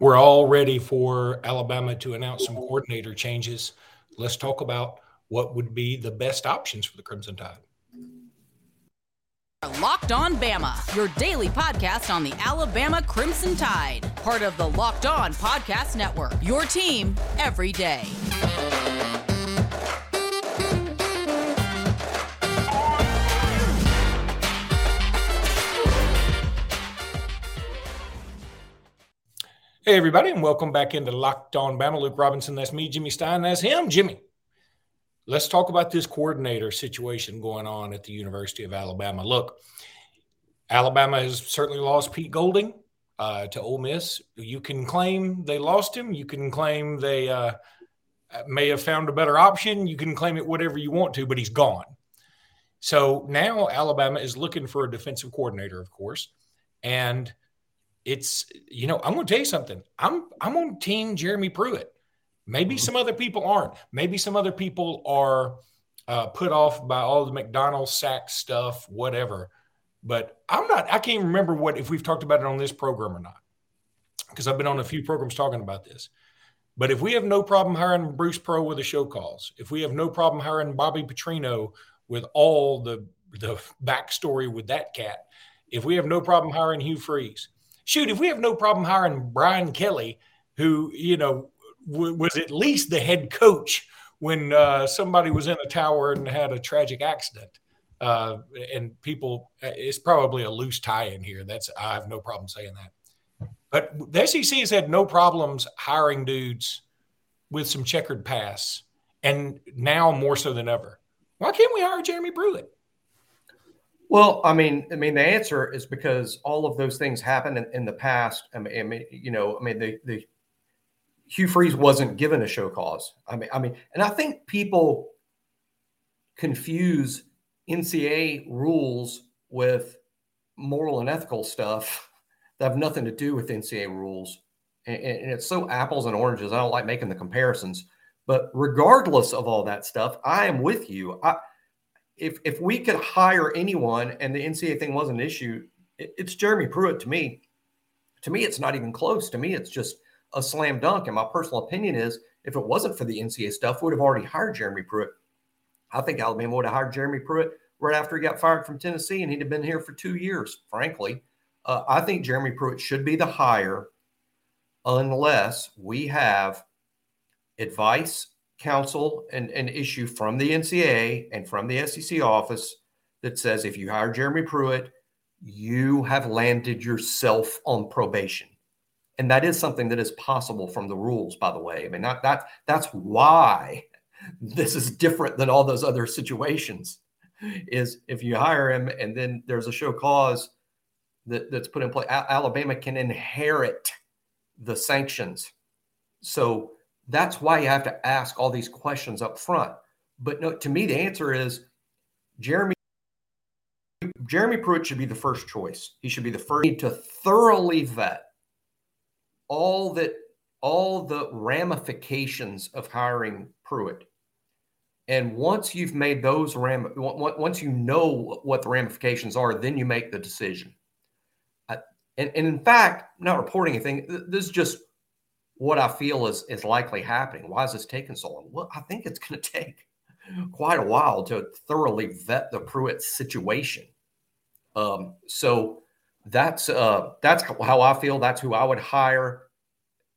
We're all ready for Alabama to announce some coordinator changes. Let's talk about what would be the best options for the Crimson Tide. Locked On Bama, your daily podcast on the Alabama Crimson Tide, part of the Locked On Podcast Network. Your team every day. Hey, everybody, and welcome back into Locked On Bama. Luke Robinson, that's me. Jimmy Stein, that's him, Jimmy. Let's talk about this coordinator situation going on at the University of Alabama. Look, Alabama has certainly lost Pete Golding uh, to Ole Miss. You can claim they lost him. You can claim they uh, may have found a better option. You can claim it whatever you want to, but he's gone. So now Alabama is looking for a defensive coordinator, of course, and – it's you know i'm going to tell you something. I'm i'm on team jeremy pruitt. Maybe mm-hmm. some other people aren't. Maybe some other people are uh, put off by all the mcdonald's sack stuff whatever. But i'm not i can't remember what if we've talked about it on this program or not because i've been on a few programs talking about this. But if we have no problem hiring bruce Pearl with the show cause if we have no problem hiring bobby petrino with all the the backstory with that cat if we have no problem hiring hugh freeze shoot, if we have no problem hiring Brian Kelly, who, you know, w- was at least the head coach when uh, somebody was in a tower and had a tragic accident. Uh, and people, uh, it's probably a loose tie in here. That's, I have no problem saying that. But the SEC has had no problems hiring dudes with some checkered past, and now more so than ever. Why can't we hire Jeremy Pruitt? Well, I mean, I mean, the answer is because all of those things happened in, in the past. I mean, I mean, you know, I mean, the the Hugh Freeze wasn't given a show cause. I mean, I mean, and I think people confuse NCAA rules with moral and ethical stuff that have nothing to do with NCAA rules. And, and it's so apples and oranges. I don't like making the comparisons. But regardless of all that stuff, I am with you. I if if we could hire anyone and the NCAA thing wasn't an issue, it, it's Jeremy Pruitt to me. To me, it's not even close. To me, it's just a slam dunk. And my personal opinion is, if it wasn't for the NCAA stuff, we would have already hired Jeremy Pruitt. I think Alabama would have hired Jeremy Pruitt right after he got fired from Tennessee, and he'd have been here for two years. Frankly, uh, I think Jeremy Pruitt should be the hire unless we have advice counsel and an issue from the NCAA and from the SEC office that says if you hire Jeremy Pruitt, you have landed yourself on probation. And that is something that is possible from the rules, by the way. I mean, not that that's why this is different than all those other situations. Is if you hire him and then there's a show cause that, that's put in place, Alabama can inherit the sanctions. So that's why you have to ask all these questions up front. But no, to me, the answer is Jeremy. Jeremy Pruitt should be the first choice. He should be the first to thoroughly vet all that all the ramifications of hiring Pruitt. And once you've made those ram, once you know what the ramifications are, then you make the decision. and, and in fact, not reporting anything. This is just what I feel is is likely happening. Why is this taking so long? Well, I think it's going to take quite a while to thoroughly vet the Pruitt situation. Um, so that's uh, that's how I feel. That's who I would hire.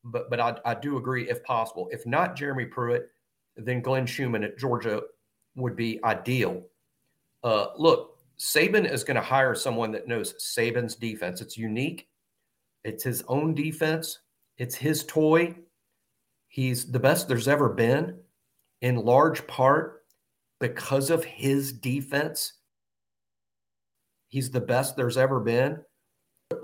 But but I, I do agree, if possible, if not Jeremy Pruitt, then Glenn Schumann at Georgia would be ideal. Uh, look, Saban is going to hire someone that knows Saban's defense. It's unique. It's his own defense. It's his toy. He's the best there's ever been, in large part because of his defense. He's the best there's ever been.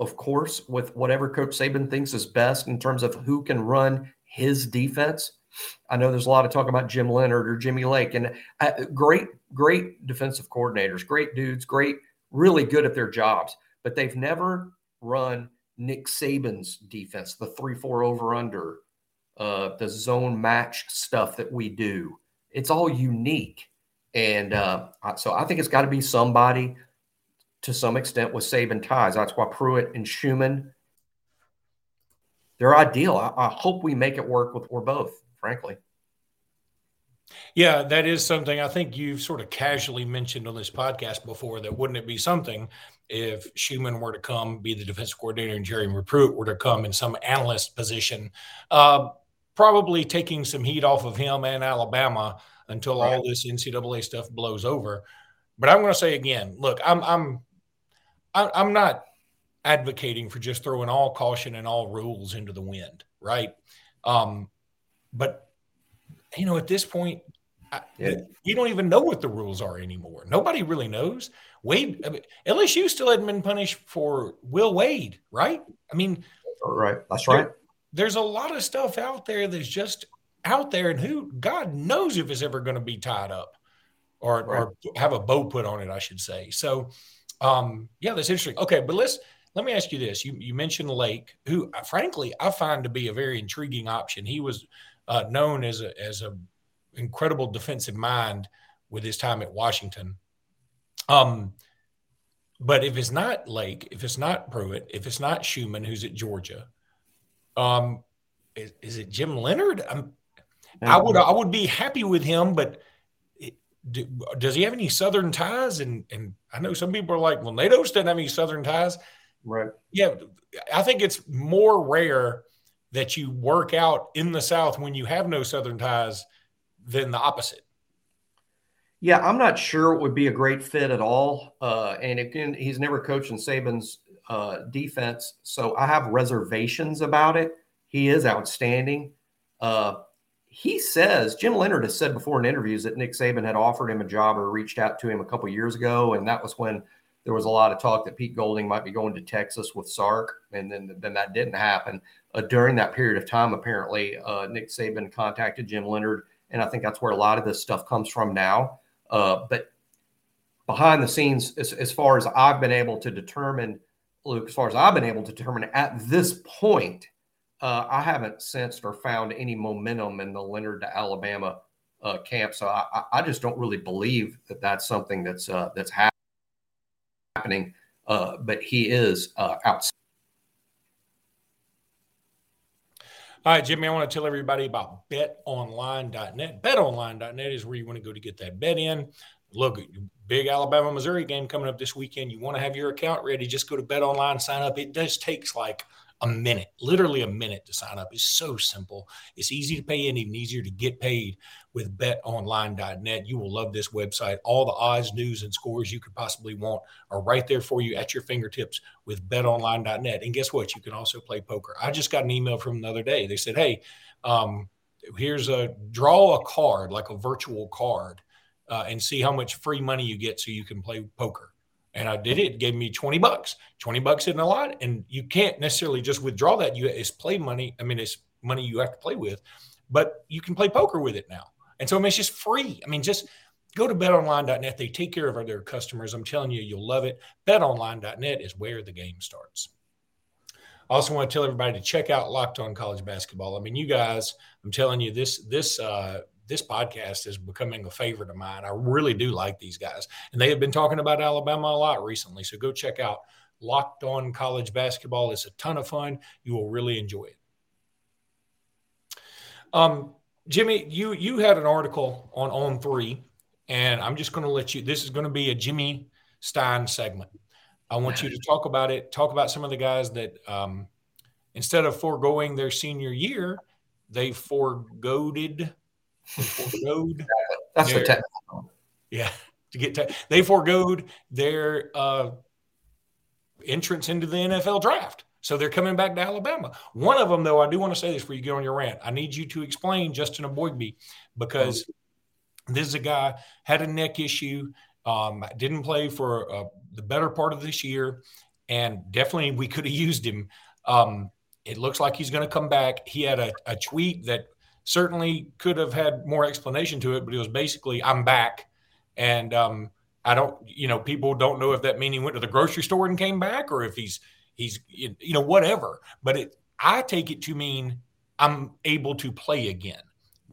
Of course, with whatever Coach Saban thinks is best in terms of who can run his defense. I know there's a lot of talk about Jim Leonhard or Jimmy Lake, and uh, great, great defensive coordinators, great dudes, great, really good at their jobs, but they've never run Nick Saban's defense, the 3 4 over under, uh, the zone match stuff that we do. It's all unique. And uh, so I think it's got to be somebody to some extent with Saban ties. That's why Pruitt and Schumann they're ideal. I, I hope we make it work with or both, frankly. Yeah, that is something I think you've sort of casually mentioned on this podcast before. That wouldn't it be something if Schumann were to come be the defensive coordinator and Jeremy Pruitt were to come in some analyst position, uh, probably taking some heat off of him and Alabama until all this NCAA stuff blows over. But I'm going to say again, look, I'm I'm I'm not advocating for just throwing all caution and all rules into the wind, right? Um, but you know, at this point, yeah. you don't even know what the rules are anymore. Nobody really knows. Wade, I mean, LSU still hadn't been punished for Will Wade, right? I mean, right. That's right. There, there's a lot of stuff out there that's just out there, and who God knows if it's ever going to be tied up or, right. or have a bow put on it, I should say. So, um, yeah, that's interesting. Okay, but let's let me ask you this: you you mentioned Lake, who frankly I find to be a very intriguing option. He was uh, known as a as a incredible defensive mind with his time at Washington. Um, but if it's not Lake, if it's not Pruitt, if it's not Schumann, who's at Georgia, um, is, is it Jim Leonhard? I'm, I would I would be happy with him, but it, do, does he have any Southern ties? And and I know some people are like, well, Natos doesn't have any Southern ties. Right. Yeah, I think it's more rare that you work out in the South when you have no Southern ties than the opposite. Yeah, I'm not sure it would be a great fit at all. Uh, and again, he's never coached in Saban's uh, defense, so I have reservations about it. He is outstanding. Uh, he says Jim Leonhard has said before in interviews that Nick Saban had offered him a job or reached out to him a couple years ago, and that was when there was a lot of talk that Pete Golding might be going to Texas with Sark, and then then that didn't happen. Uh, during that period of time, apparently, uh, Nick Saban contacted Jim Leonhard, and I think that's where a lot of this stuff comes from now. Uh, but behind the scenes, as, as far as I've been able to determine, Luke, as far as I've been able to determine at this point, uh, I haven't sensed or found any momentum in the Leonhard to Alabama uh, camp. So I, I, just don't really believe that that's something that's uh, that's happening. Uh, but he is uh, outside. All right, Jimmy, I want to tell everybody about betonline.net. Betonline.net is where you want to go to get that bet in. Look, big Alabama Missouri game coming up this weekend. You want to have your account ready, just go to betonline, sign up. It just takes like a minute, literally a minute to sign up. It's so simple. It's easy to pay and even easier to get paid with betonline.net. You will love this website. All the odds, news, and scores you could possibly want are right there for you at your fingertips with betonline.net. And guess what? You can also play poker. I just got an email from the other day. They said, hey, um, here's a draw a card, like a virtual card, uh, and see how much free money you get so you can play poker and I did it. It gave me 20 bucks. 20 bucks isn't a lot. And you can't necessarily just withdraw that. You it's play money. I mean, it's money you have to play with, but you can play poker with it now. And so I mean, it's just free. I mean, just go to betonline.net. They take care of their customers. I'm telling you, you'll love it. Betonline.net is where the game starts. I also want to tell everybody to check out Locked On College Basketball. I mean, you guys, I'm telling you, this this uh, this podcast is becoming a favorite of mine. I really do like these guys. And they have been talking about Alabama a lot recently. So go check out Locked On College Basketball. It's a ton of fun. You will really enjoy it. Um, Jimmy, you you had an article on On Three, and I'm just going to let you. This is going to be a Jimmy Stein segment. I want you to talk about it. Talk about some of the guys that, um, instead of foregoing their senior year, they foregoed foregoed. That's their, the technical. Yeah, to get te- they foregoed their uh, entrance into the NFL draft. So they're coming back to Alabama. One of them, though, I do want to say this before you get on your rant. I need you to explain Justin Eboigbe because this is a guy had a neck issue, um, didn't play for uh, the better part of this year, and definitely we could have used him. Um, it looks like he's going to come back. He had a, a tweet that certainly could have had more explanation to it, but it was basically, I'm back. And um, I don't, you know, people don't know if that means he went to the grocery store and came back or if he's, he's, you know, whatever. But it, I take it to mean I'm able to play again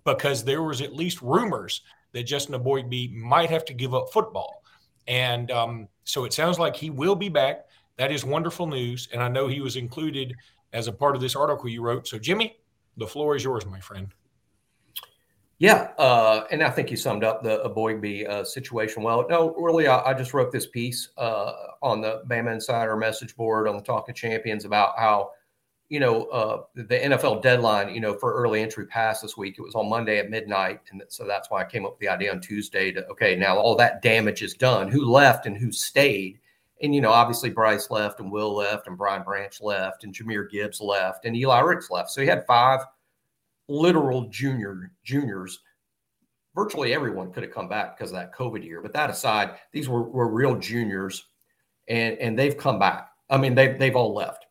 because there was at least rumors that Justin Eboigbe might have to give up football. And um, so it sounds like he will be back. That is wonderful news. And I know he was included as a part of this article you wrote. So, Jimmy, the floor is yours, my friend. Yeah, uh, and I think you summed up the Eboigbe uh, situation well. No, really, I, I just wrote this piece uh, on the Bama Insider message board on the Talk of Champions about how, you know, uh, the NFL deadline, you know, for early entry pass this week. It was on Monday at midnight, and so that's why I came up with the idea on Tuesday to okay, now all that damage is done. Who left and who stayed? And you know, obviously Bryce left, and Will left, and Brian Branch left, and Jahmyr Gibbs left, and Eli Ricks left. So he had five literal junior juniors. Virtually everyone could have come back because of that COVID year. But that aside, these were, were real juniors and, and they've come back. I mean, they've, they've all left.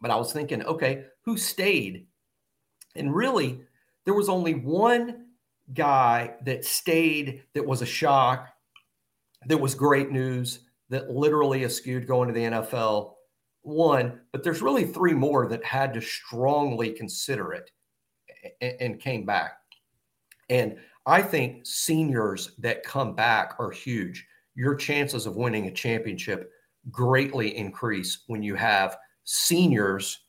But I was thinking, okay, who stayed? And really, there was only one guy that stayed that was a shock, that was great news, that literally eschewed going to the NFL. One, but there's really three more that had to strongly consider it and, came back. And I think seniors that come back are huge. Your chances of winning a championship greatly increase when you have seniors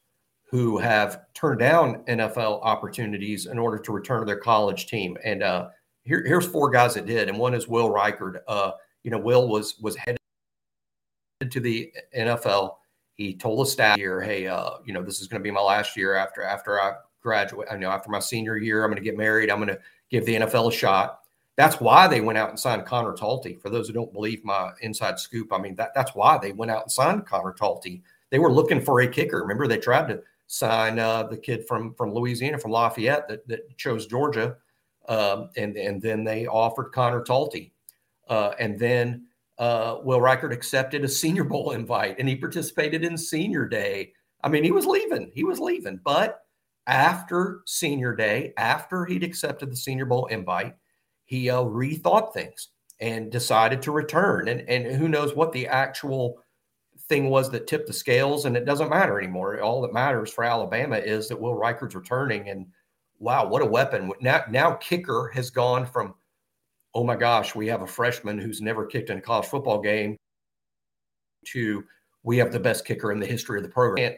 who have turned down NFL opportunities in order to return to their college team. And uh, here, here's four guys that did, and one is Will Reichard. Uh, you know, Will was was headed to the NFL. He told the staff here, "Hey, uh, you know, this is going to be my last year after after I graduate. I know after my senior year, I'm going to get married. I'm going to give the NFL a shot. That's why they went out and signed Conor Talty. For those who don't believe my inside scoop, I mean that that's why they went out and signed Conor Talty. They were looking for a kicker. Remember, they tried to sign uh, the kid from from Louisiana, from Lafayette, that, that chose Georgia, um, and and then they offered Conor Talty, uh, and then uh, Will Reichard accepted a Senior Bowl invite, and he participated in Senior Day. I mean, he was leaving. He was leaving, but after senior day, after he'd accepted the Senior Bowl invite, he uh, rethought things and decided to return. And, and who knows what the actual thing was that tipped the scales, and it doesn't matter anymore. All that matters for Alabama is that Will Reichard's returning, and wow, what a weapon! Now, now kicker has gone from, oh my gosh, we have a freshman who's never kicked in a college football game, to we have the best kicker in the history of the program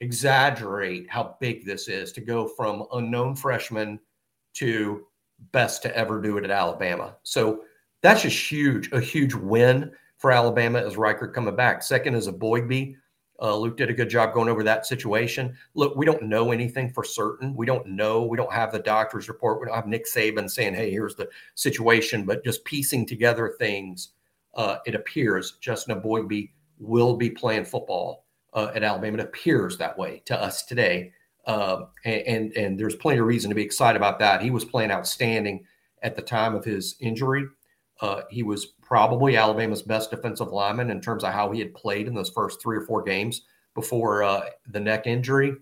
exaggerate how big this is to go from unknown freshman to best to ever do it at Alabama. So that's just huge, a huge win for Alabama as Reichard coming back. Second is Eboigbe. Uh, Luke did a good job going over that situation. Look, we don't know anything for certain. We don't know. We don't have the doctor's report. We don't have Nick Saban saying, hey, here's the situation. But just piecing together things, uh, it appears Justin Eboigbe will be playing football uh, at Alabama. It appears that way to us today. Uh, and, and there's plenty of reason to be excited about that. He was playing outstanding at the time of his injury. Uh, he was probably Alabama's best defensive lineman in terms of how he had played in those first three or four games before uh, the neck injury.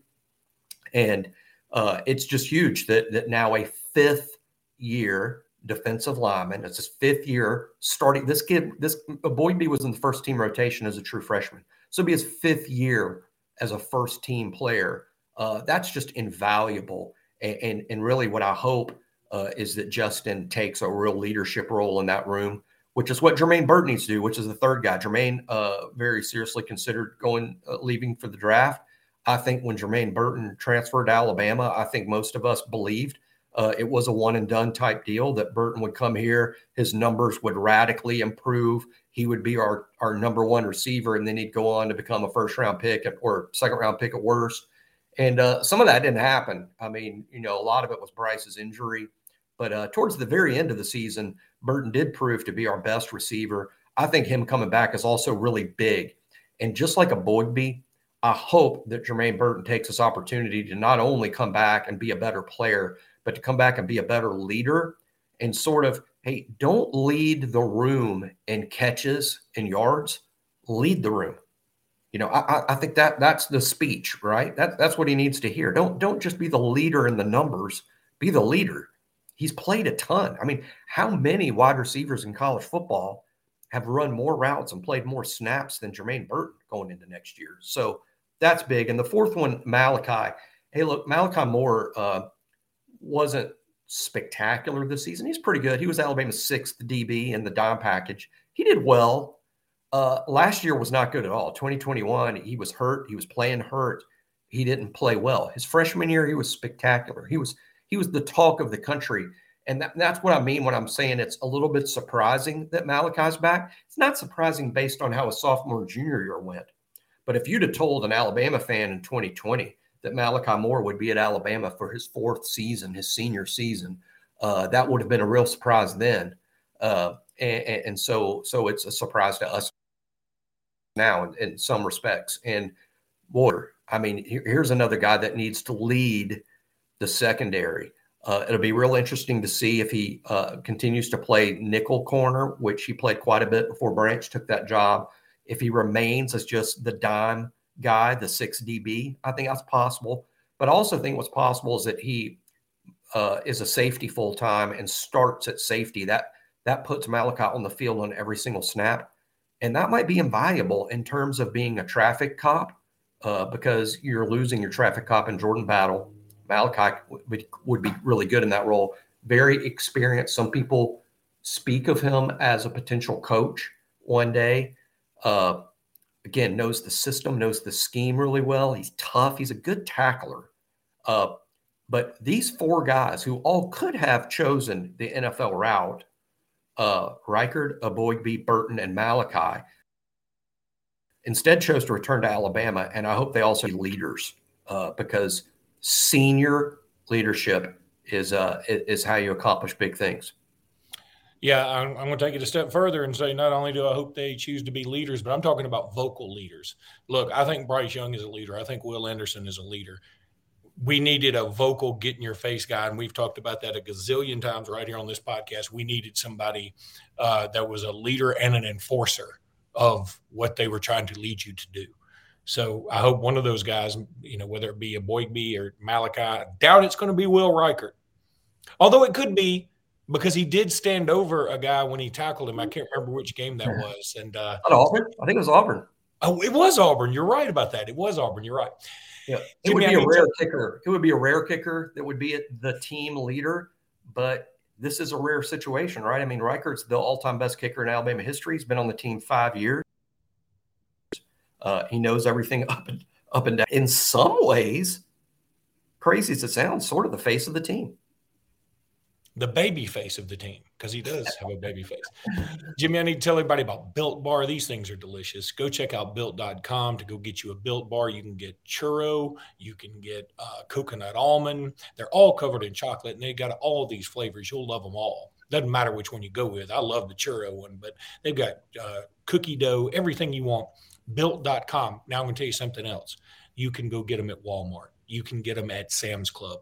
And uh, it's just huge that, that now a fifth year defensive lineman, it's his fifth year starting. This kid, this Eboigbe was in the first team rotation as a true freshman. So be his fifth year as a first team player. Uh, that's just invaluable. And, and, and, really, what I hope uh, is that Justin takes a real leadership role in that room, which is what Jermaine Burton needs to do, which is the third guy. Jermaine uh, very seriously considered going, uh, leaving for the draft. I think when Jermaine Burton transferred to Alabama, I think most of us believed uh, it was a one and done type deal that Burton would come here, his numbers would radically improve. He would be our, our number one receiver, and then he'd go on to become a first round pick or second round pick at worst. And uh, some of that didn't happen. I mean, you know, a lot of it was Bryce's injury. But uh, towards the very end of the season, Burton did prove to be our best receiver. I think him coming back is also really big. And just like Eboigbe, I hope that Jermaine Burton takes this opportunity to not only come back and be a better player, but to come back and be a better leader and sort of, hey, don't lead the room in catches and yards, lead the room. You know, I, I think that that's the speech, right? That, that's what he needs to hear. Don't don't just be the leader in the numbers, be the leader. He's played a ton. I mean, how many wide receivers in college football have run more routes and played more snaps than Jermaine Burton going into next year? So that's big. And the fourth one, Malachi. Hey, look, Malachi Moore, uh, wasn't spectacular this season. He's pretty good. He was Alabama's sixth DB in the dime package. He did well. Uh, last year was not good at all. 2021, he was hurt. He was playing hurt. he didn't play well. His freshman year, he was spectacular. He was he was the talk of the country. And that, that's what I mean when I'm saying it's a little bit surprising that Malachi's back. It's not surprising based on how a sophomore junior year went. But if you'd have told an Alabama fan in 2020 that Malachi Moore would be at Alabama for his fourth season, his senior season, uh, that would have been a real surprise then. Uh, and, and, so, so it's a surprise to us now in, in some respects. And Water, I mean, here, here's another guy that needs to lead the secondary. Uh, it'll be real interesting to see if he uh, continues to play nickel corner, which he played quite a bit before Branch took that job. If he remains as just the dime guy, the six DB, I think that's possible. But I also think what's possible is that he uh, is a safety full time and starts at safety. That that puts Malachi on the field on every single snap, and that might be invaluable in terms of being a traffic cop uh, because you're losing your traffic cop in Jordan Battle. Malachi would, would be really good in that role. Very experienced. Some people speak of him as a potential coach one day. Uh, again, knows the system, knows the scheme really well. He's tough. He's a good tackler. Uh, but these four guys who all could have chosen the NFL route, uh, Reichard, Eboigbe, Burton, and Malachi, instead chose to return to Alabama. And I hope they also be leaders uh, because senior leadership is uh, is how you accomplish big things. Yeah, I'm, I'm, going to take it a step further and say not only do I hope they choose to be leaders, but I'm talking about vocal leaders. Look, I think Bryce Young is a leader. I think Will Anderson is a leader. We needed a vocal, get in your face guy, and we've talked about that a gazillion times right here on this podcast. We needed somebody uh, that was a leader and an enforcer of what they were trying to lead you to do. So I hope one of those guys, you know, whether it be Eboigbe or Malachi, I doubt it's going to be Will Reichard. Although it could be because he did stand over a guy when he tackled him. I can't remember which game that was. And uh, Auburn, I think it was Auburn. Oh, it was Auburn. You're right about that. It was Auburn. You're right. Yeah, it Jimmy, would be I a rare to- kicker. It would be a rare kicker that would be the team leader, but this is a rare situation, right? I mean, Reichard's the all-time best kicker in Alabama history. He's been on the team five years. Uh, he knows everything up and up and down. In some ways, crazy as it sounds, sort of the face of the team the baby face of the team because he does have a baby face. Jimmy, I need to tell everybody about Built Bar. These things are delicious. Go check out built.com to go get you a Built Bar. You can get churro, you can get uh, coconut almond. They're all covered in chocolate and they got all these flavors. You'll love them all. Doesn't matter which one you go with. I love the churro one, but they've got uh, cookie dough, everything you want. Built.com. Now I'm going to tell you something else. You can go get them at Walmart. You can get them at Sam's Club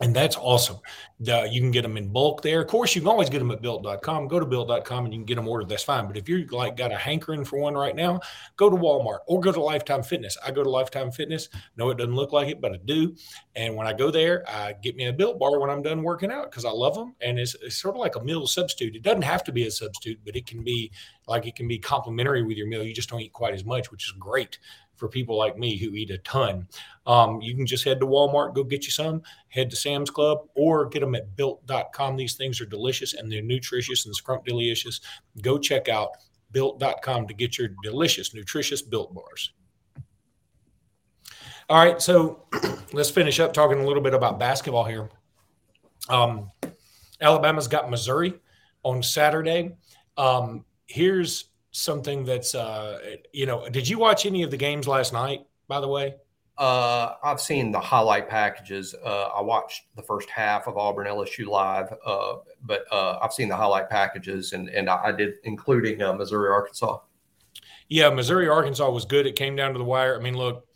and that's awesome. You can get them in bulk there. Of course, you can always get them at built.com. Go to built.com and you can get them ordered. That's fine. But if you're like got a hankering for one right now, go to Walmart or go to Lifetime Fitness. I go to Lifetime Fitness. No, it doesn't look like it, but I do. And when I go there, I get me a built bar when I'm done working out because I love them. And it's, it's sort of like a meal substitute. It doesn't have to be a substitute, but it can be like it can be complementary with your meal. You just don't eat quite as much, which is great for people like me who eat a ton. Um, you can just head to Walmart, go get you some, head to Sam's Club, or get them at built.com. These things are delicious and they're nutritious and scrump delicious. Go check out built.com to get your delicious, nutritious built bars. All right, so let's finish up talking a little bit about basketball here. Um, Alabama's got Missouri on Saturday. Um, here's something that's uh, you know. Did you watch any of the games last night? By the way, uh, I've seen the highlight packages. Uh, I watched the first half of Auburn LSU live, uh, but uh, I've seen the highlight packages, and and I did, including uh, Missouri Arkansas. Yeah, Missouri Arkansas was good. It came down to the wire. I mean, look,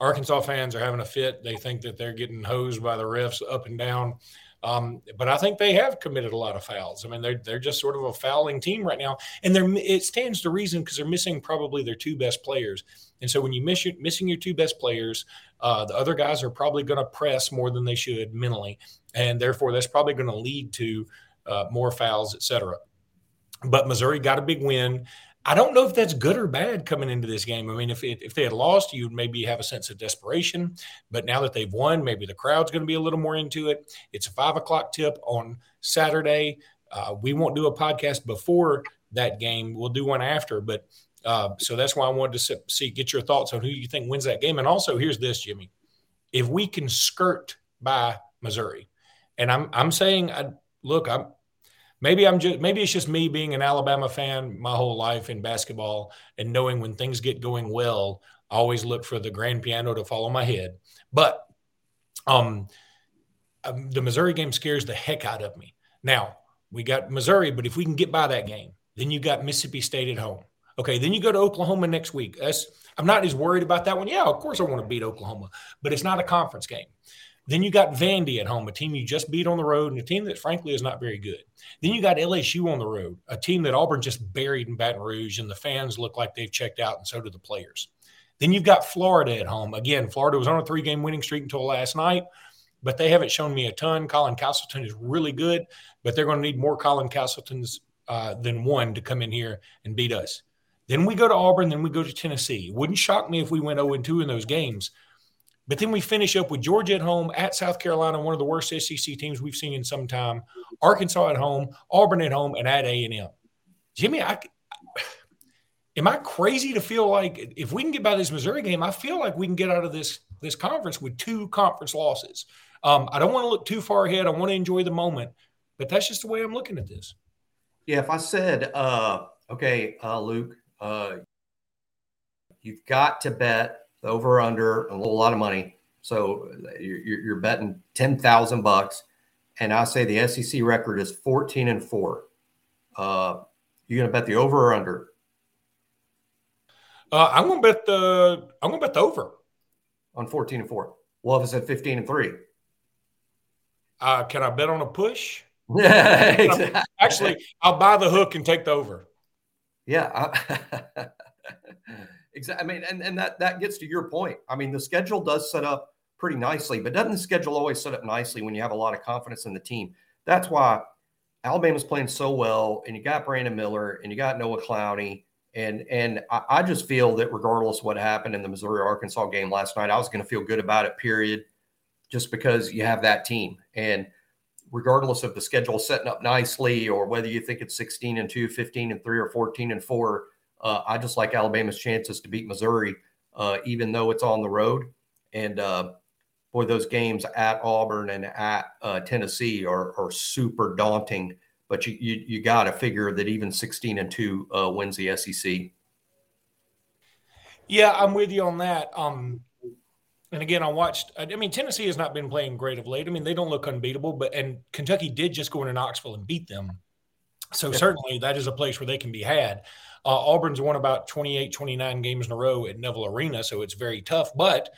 Arkansas fans are having a fit. They think that they're getting hosed by the refs up and down. Um, but I think they have committed a lot of fouls. I mean, they're they're just sort of a fouling team right now, and they're it stands to reason because they're missing probably their two best players. And so when you miss your, missing your two best players, uh, the other guys are probably going to press more than they should mentally, and therefore that's probably going to lead to uh, more fouls, et cetera. But Missouri got a big win. I don't know if that's good or bad coming into this game. I mean, if if they had lost, you'd maybe have a sense of desperation. But now that they've won, maybe the crowd's going to be a little more into it. It's a five o'clock tip on Saturday. Uh, we won't do a podcast before that game. We'll do one after. But uh, so that's why I wanted to see get your thoughts on who you think wins that game. And also, here's this, Jimmy. if we can skirt by Missouri, and I'm I'm saying, I, look, I'm maybe I'm just maybe it's just me being an Alabama fan my whole life in basketball and knowing when things get going well, I always look for the grand piano to follow my head. But um, um, the Missouri game scares the heck out of me. Now we got Missouri, but if we can get by that game, then you got Mississippi State at home. Okay, then you go to Oklahoma next week. That's, I'm not as worried about that one. Yeah, of course I want to beat Oklahoma, but it's not a conference game. Then you got Vandy at home, a team you just beat on the road, and a team that frankly is not very good. Then you got LSU on the road, a team that Auburn just buried in Baton Rouge, and the fans look like they've checked out, and so do the players. Then you've got Florida at home. Again, Florida was on a three game winning streak until last night, but they haven't shown me a ton. Colin Castleton is really good, but they're going to need more Colin Castletons uh, than one to come in here and beat us. Then we go to Auburn, then we go to Tennessee. Wouldn't shock me if we went 0 2 in those games. But then we finish up with Georgia at home, at South Carolina, one of the worst SEC teams we've seen in some time. Arkansas at home, Auburn at home, and at A and M. Jimmy, I, am I crazy to feel like if we can get by this Missouri game, I feel like we can get out of this this conference with two conference losses. Um, I don't want to look too far ahead. I want to enjoy the moment, but that's just the way I'm looking at this. Yeah, if I said, uh, okay, uh, Luke, uh, you've got to bet over under a little lot of money. So you're, you're betting 10,000 bucks. And I say the SEC record is 14 and four. Uh, you're going to bet the over or under? Uh, I'm going to bet the I'm going to bet the over on 14 and four. Well, if it's at 15 and three, uh, can I bet on a push? Yeah, Actually, I'll buy the hook and take the over. Yeah. exactly. I mean, and, and that, that gets to your point. I mean, the schedule does set up pretty nicely, but doesn't the schedule always set up nicely when you have a lot of confidence in the team? That's why Alabama's playing so well, and you got Brandon Miller and you got Noah Clowney. And and I, I just feel that regardless what happened in the Missouri Arkansas game last night, I was going to feel good about it, period, just because you have that team. And – regardless of the schedule setting up nicely or whether you think it's 16 and 2, 15 and 3, or 14 and 4. Uh, I just like Alabama's chances to beat Missouri, uh, even though it's on the road. And uh, boy, those games at Auburn and at uh, Tennessee are, are super daunting. But you you, you got to figure that even 16 and 2 uh, wins the SEC. Yeah, I'm with you on that. Um, and again, I watched. I mean, Tennessee has not been playing great of late. I mean, they don't look unbeatable, but and Kentucky did just go into Knoxville and beat them. So certainly that is a place where they can be had. Uh, Auburn's won about 28, 29 games in a row at Neville Arena, so it's very tough. But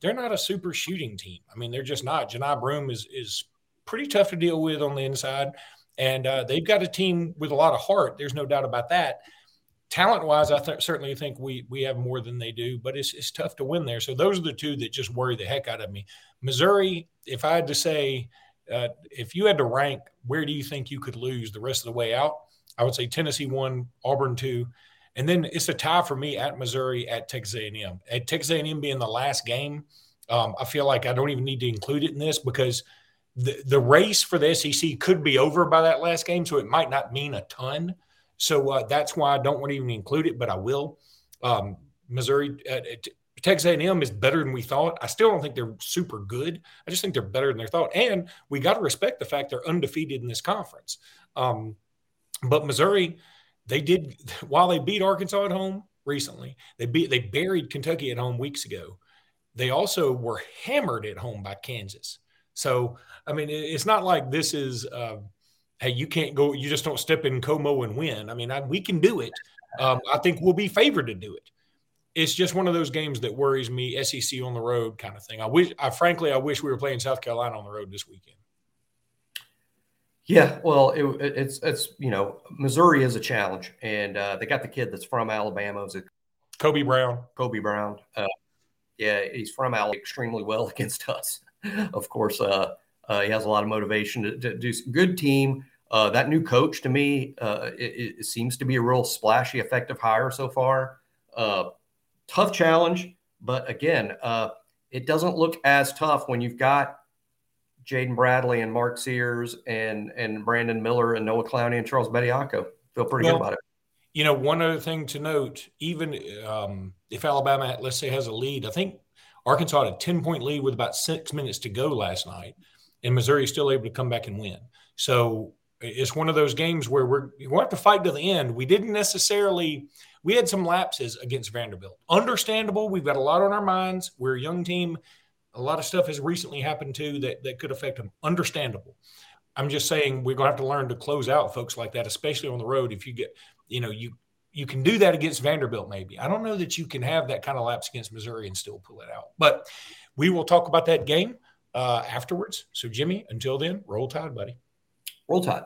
they're not a super shooting team. I mean, they're just not. Johni Broom is is pretty tough to deal with on the inside, and uh, they've got a team with a lot of heart. There's no doubt about that talent wise, I th- certainly think we we have more than they do, but it's it's tough to win there. So those are the two that just worry the heck out of me. Missouri, if I had to say, uh, if you had to rank, where do you think you could lose the rest of the way out? I would say Tennessee one, Auburn two, and then it's a tie for me at Missouri at Texas A&M. At Texas A&M being the last game, um, I feel like I don't even need to include it in this because the the race for the SEC could be over by that last game, so it might not mean a ton. So uh, that's why I don't want to even include it, but I will. Um, Missouri, uh, Texas A&M is better than we thought. I still don't think they're super good. I just think they're better than they thought, and we got to respect the fact they're undefeated in this conference. Um, but Missouri, they did while they beat Arkansas at home recently. They beat they buried Kentucky at home weeks ago. They also were hammered at home by Kansas. So I mean, it's not like this is. Uh, hey, you can't go, you just don't step in Como and win. I mean, I, we can do it. Um, I think we'll be favored to do it. It's just one of those games that worries me, SEC on the road kind of thing. I wish, I frankly, I wish we were playing South Carolina on the road this weekend. Yeah, well, it, it's it's you know Missouri is a challenge, and uh, they got the kid that's from Alabama. Is it Kobe Brown? Kobe Brown. Uh, yeah, he's from Alabama extremely well against us. of course, uh, uh, he has a lot of motivation to, to do some good team. Uh, that new coach to me, uh, it, it, seems to be a real splashy, effective hire so far. Tough challenge, but again, uh, it doesn't look as tough when you've got Jaden Bradley and Mark Sears and and Brandon Miller and Noah Clowney and Charles Bediako. Feel pretty well, good about it. You know, one other thing to note, even um, if Alabama, let's say, has a lead, I think Arkansas had a 10 point lead with about six minutes to go last night, and Missouri is still able to come back and win. So it's one of those games where we're we have to fight to the end. We didn't necessarily we had some lapses against Vanderbilt. Understandable. We've got a lot on our minds. We're a young team. A lot of stuff has recently happened too that, that could affect them. Understandable. I'm just saying we're gonna have to learn to close out folks like that, especially on the road. If you get, you know, you you can do that against Vanderbilt, maybe. I don't know that you can have that kind of lapse against Missouri and still pull it out. But we will talk about that game uh, afterwards. So, Jimmy, until then, roll tide, buddy. Roll tide.